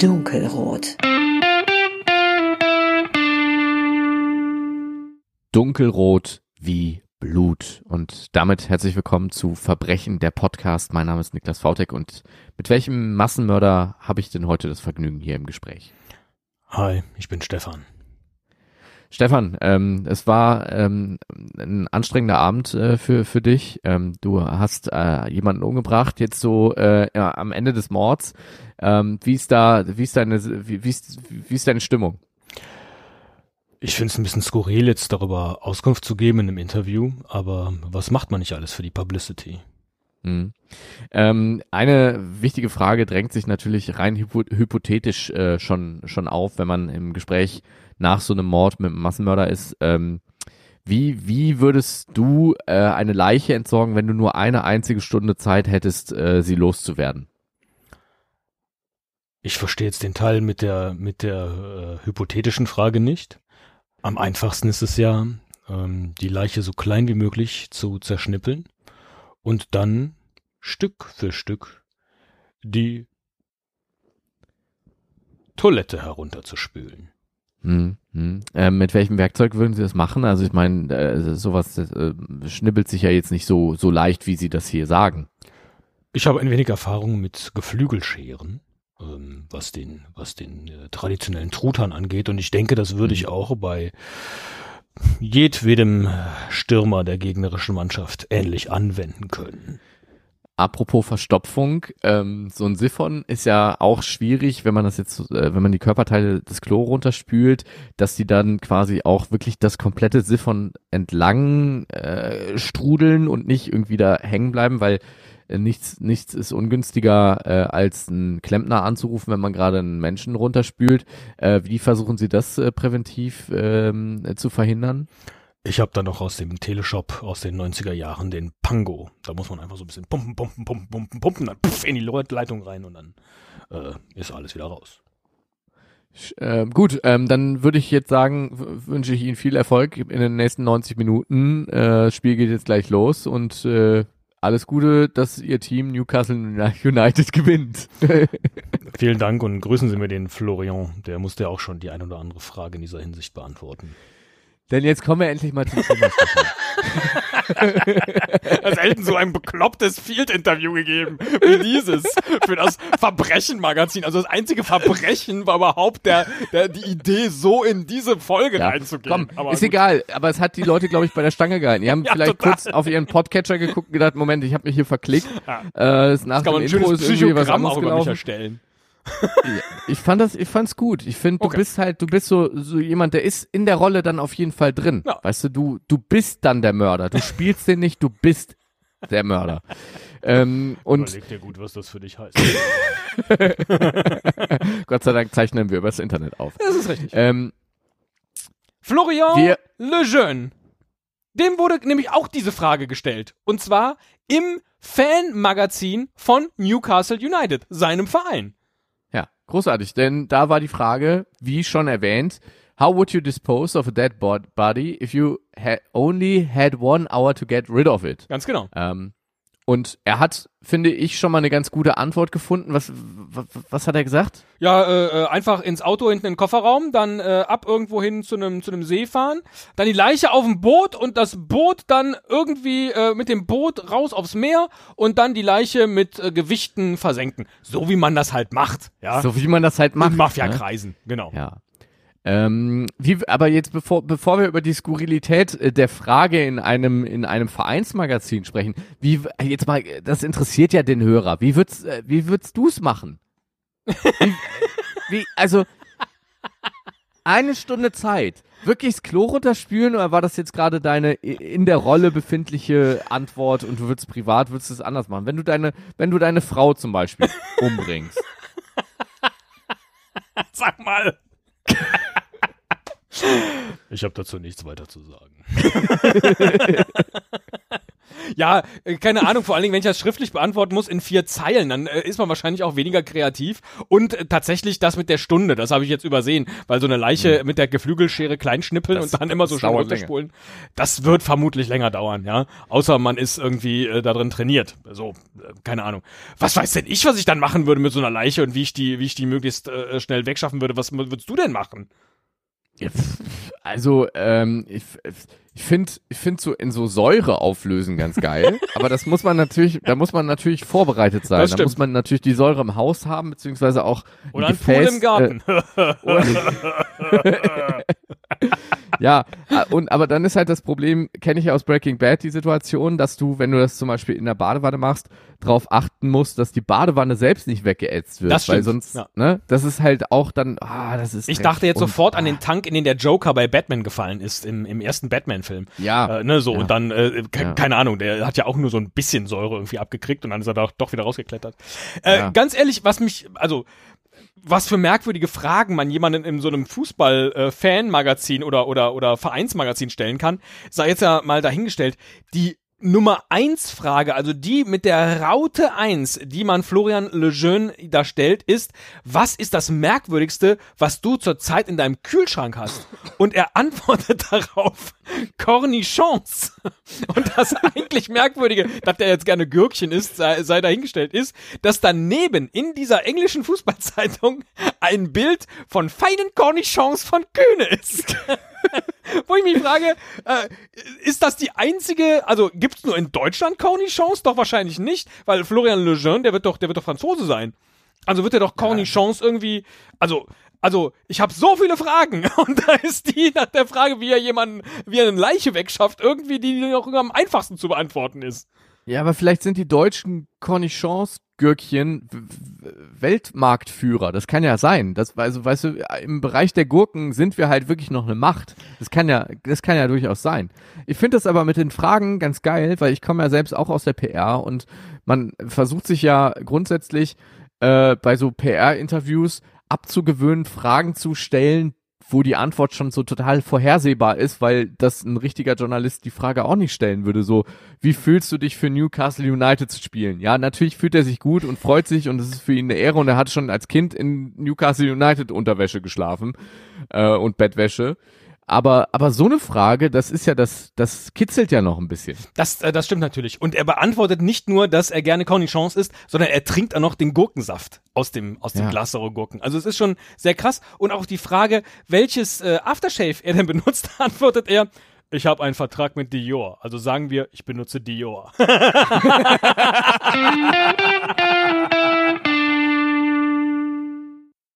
Dunkelrot. Dunkelrot wie Blut. Und damit herzlich willkommen zu Verbrechen der Podcast. Mein Name ist Niklas Vautek und mit welchem Massenmörder habe ich denn heute das Vergnügen hier im Gespräch? Hi, ich bin Stefan. Stefan, ähm, es war ähm, ein anstrengender Abend äh, für für dich. Ähm, du hast äh, jemanden umgebracht, jetzt so äh, ja, am Ende des Mords. Ähm, wie ist da, wie ist deine, wie, wie, ist, wie ist deine Stimmung? Ich finde es ein bisschen skurril, jetzt darüber Auskunft zu geben in einem Interview, aber was macht man nicht alles für die Publicity? Hm. Ähm, eine wichtige Frage drängt sich natürlich rein hypo hypothetisch äh, schon schon auf, wenn man im Gespräch nach so einem Mord mit einem Massenmörder ist. Ähm, wie, wie würdest du äh, eine Leiche entsorgen, wenn du nur eine einzige Stunde Zeit hättest, äh, sie loszuwerden? Ich verstehe jetzt den Teil mit der, mit der äh, hypothetischen Frage nicht. Am einfachsten ist es ja, ähm, die Leiche so klein wie möglich zu zerschnippeln und dann Stück für Stück die Toilette herunterzuspülen. Hm, hm. Äh, mit welchem Werkzeug würden Sie das machen? Also ich meine, äh, sowas äh, schnibbelt sich ja jetzt nicht so so leicht, wie Sie das hier sagen. Ich habe ein wenig Erfahrung mit Geflügelscheren, ähm, was den was den äh, traditionellen Truthahn angeht, und ich denke, das würde ich auch bei jedwedem Stürmer der gegnerischen Mannschaft ähnlich anwenden können. Apropos Verstopfung, ähm, so ein Siphon ist ja auch schwierig, wenn man das jetzt, äh, wenn man die Körperteile des Klo runterspült, dass die dann quasi auch wirklich das komplette Siphon entlang äh, strudeln und nicht irgendwie da hängen bleiben, weil nichts, nichts ist ungünstiger, äh, als einen Klempner anzurufen, wenn man gerade einen Menschen runterspült. Äh, wie versuchen Sie das äh, präventiv ähm, zu verhindern? Ich habe da noch aus dem Teleshop aus den 90er Jahren den Pango. Da muss man einfach so ein bisschen pumpen, pumpen, pumpen, pumpen, pumpen, dann puff, in die Leitung rein und dann äh, ist alles wieder raus. Äh, gut, ähm, dann würde ich jetzt sagen, wünsche ich Ihnen viel Erfolg in den nächsten 90 Minuten. Äh, das Spiel geht jetzt gleich los und äh, alles Gute, dass Ihr Team Newcastle United gewinnt. Vielen Dank und grüßen Sie mir den Florian. Der musste ja auch schon die ein oder andere Frage in dieser Hinsicht beantworten. Denn jetzt kommen wir endlich mal zum Thema. selten so ein beklopptes Field-Interview gegeben wie dieses für das Verbrechen-Magazin. Also das einzige Verbrechen war überhaupt der, der, die Idee, so in diese Folge ja, reinzugehen. Komm, aber ist gut. egal, aber es hat die Leute, glaube ich, bei der Stange gehalten. Die haben ja, vielleicht total. kurz auf ihren Podcatcher geguckt und gedacht, Moment, ich habe mich hier verklickt. Ja. Äh, das nach das kann man ein Intro schönes Psychogramm auch über mich erstellen ich fand das, ich fand's gut. Ich finde, du okay. bist halt, du bist so, so jemand, der ist in der Rolle dann auf jeden Fall drin. Ja. Weißt du, du, du bist dann der Mörder. Du spielst den nicht, du bist der Mörder. ähm, und Überleg dir gut, was das für dich heißt. Gott sei Dank zeichnen wir übers Internet auf. Das ist richtig. Ähm, Florian wir Lejeune. Dem wurde nämlich auch diese Frage gestellt. Und zwar im Fanmagazin von Newcastle United, seinem Verein. Großartig, denn da war die Frage, wie schon erwähnt, how would you dispose of a dead body if you had only had one hour to get rid of it? Ganz genau. Ähm, und er hat, finde ich, schon mal eine ganz gute Antwort gefunden. Was, was, was hat er gesagt? Ja, äh, äh, einfach ins Auto hinten in den Kofferraum, dann äh, ab irgendwo hin zu einem zu einem See fahren, dann die Leiche auf dem Boot und das Boot dann irgendwie äh, mit dem Boot raus aufs Meer und dann die Leiche mit äh, Gewichten versenken. So wie man das halt macht. Ja. So wie man das halt macht. In Mafia-Kreisen, ne? genau. Ja. Ähm, wie, aber jetzt bevor, bevor wir über die Skurrilität äh, der Frage in einem, in einem Vereinsmagazin sprechen, wie, jetzt mal, das interessiert ja den Hörer. Wie würdest, äh, wie würdest du's machen? Wie, wie, also, eine Stunde Zeit. Wirklich das Klo runterspülen oder war das jetzt gerade deine in der Rolle befindliche Antwort und du würdest privat, würdest du es anders machen? Wenn du deine, wenn du deine Frau zum Beispiel umbringst. Sag mal. Ich habe dazu nichts weiter zu sagen. Ja, äh, keine Ahnung, vor allen Dingen, wenn ich das schriftlich beantworten muss in vier Zeilen, dann äh, ist man wahrscheinlich auch weniger kreativ. Und äh, tatsächlich das mit der Stunde, das habe ich jetzt übersehen, weil so eine Leiche mit der Geflügelschere kleinschnippeln Das- und dann immer so dauert runterspulen, das wird vermutlich länger dauern, ja. Außer man ist irgendwie äh, darin trainiert. So, äh, keine Ahnung. Was weiß denn ich, was ich dann machen würde mit so einer Leiche und wie ich die, wie ich die möglichst äh, schnell wegschaffen würde? Was würdest du denn machen? Also, ähm, ich, ich finde ich find so in so Säure auflösen ganz geil. aber das muss man natürlich, da muss man natürlich vorbereitet sein. Da muss man natürlich die Säure im Haus haben, beziehungsweise auch Oder ein ein Pool Gefäß, im Garten. Äh, ja, äh, und aber dann ist halt das Problem, kenne ich ja aus Breaking Bad die Situation, dass du, wenn du das zum Beispiel in der Badewanne machst, darauf achten musst, dass die Badewanne selbst nicht weggeätzt wird. Das weil stimmt, sonst, ja. ne, das ist halt auch dann, ah, das ist. Ich Dreck dachte jetzt und, sofort an ah, den Tank, in den der Joker bei Batman gefallen ist, im, im ersten Batman-Film. Ja. Äh, ne, so, Ja. und dann, äh, ke Ja. keine Ahnung, der hat ja auch nur so ein bisschen Säure irgendwie abgekriegt und dann ist er doch, doch wieder rausgeklettert. Äh. Ganz ehrlich, was mich, also, was für merkwürdige Fragen man jemanden in so einem Fußball-Fan-Magazin oder, oder, oder Vereinsmagazin stellen kann, sei jetzt ja mal dahingestellt. Die Nummer eins Frage, also die mit der Raute eins, die man Florian Lejeune da stellt, ist, was ist das Merkwürdigste, was du zurzeit in deinem Kühlschrank hast? Und er antwortet darauf, Cornichons. Und das eigentlich Merkwürdige, dass der jetzt gerne Gürkchen isst, sei, sei dahingestellt, ist, dass daneben in dieser englischen Fußballzeitung ein Bild von feinen Cornichons von Kühne ist. Wo ich mich frage, äh, ist das die einzige, also gibt's nur in Deutschland Cornichons? Doch wahrscheinlich nicht, weil Florian Lejeune, der wird doch, der wird doch Franzose sein. Also wird er doch Cornichons irgendwie, also, also ich habe so viele Fragen und da ist die nach der Frage, wie er jemanden, wie er eine Leiche wegschafft, irgendwie die, die noch am einfachsten zu beantworten ist. Ja, aber vielleicht sind die deutschen Cornichons-Gürkchen w- Weltmarktführer. Das kann ja sein. Das, also, weißt du, im Bereich der Gurken sind wir halt wirklich noch eine Macht. Das kann ja, das kann ja durchaus sein. Ich finde das aber mit den Fragen ganz geil, weil ich komme ja selbst auch aus der PR und man versucht sich ja grundsätzlich äh, bei so PR-Interviews abzugewöhnen, Fragen zu stellen, wo die Antwort schon so total vorhersehbar ist, weil das ein richtiger Journalist die Frage auch nicht stellen würde. So, wie fühlst du dich für Newcastle United zu spielen? Ja, natürlich fühlt er sich gut und freut sich und es ist für ihn eine Ehre und er hat schon als Kind in Newcastle United Unterwäsche geschlafen äh, und Bettwäsche. Aber, aber so eine Frage, das ist ja das, das kitzelt ja noch ein bisschen. Das, äh, das stimmt natürlich. Und er beantwortet nicht nur, dass er gerne Cornichons isst, sondern er trinkt auch noch den Gurkensaft aus dem, aus dem Ja. Glas saure Gurken. Also es ist schon sehr krass. Und auch die Frage, welches äh, Aftershave er denn benutzt, antwortet er, ich habe einen Vertrag mit Dior. Also sagen wir, ich benutze Dior.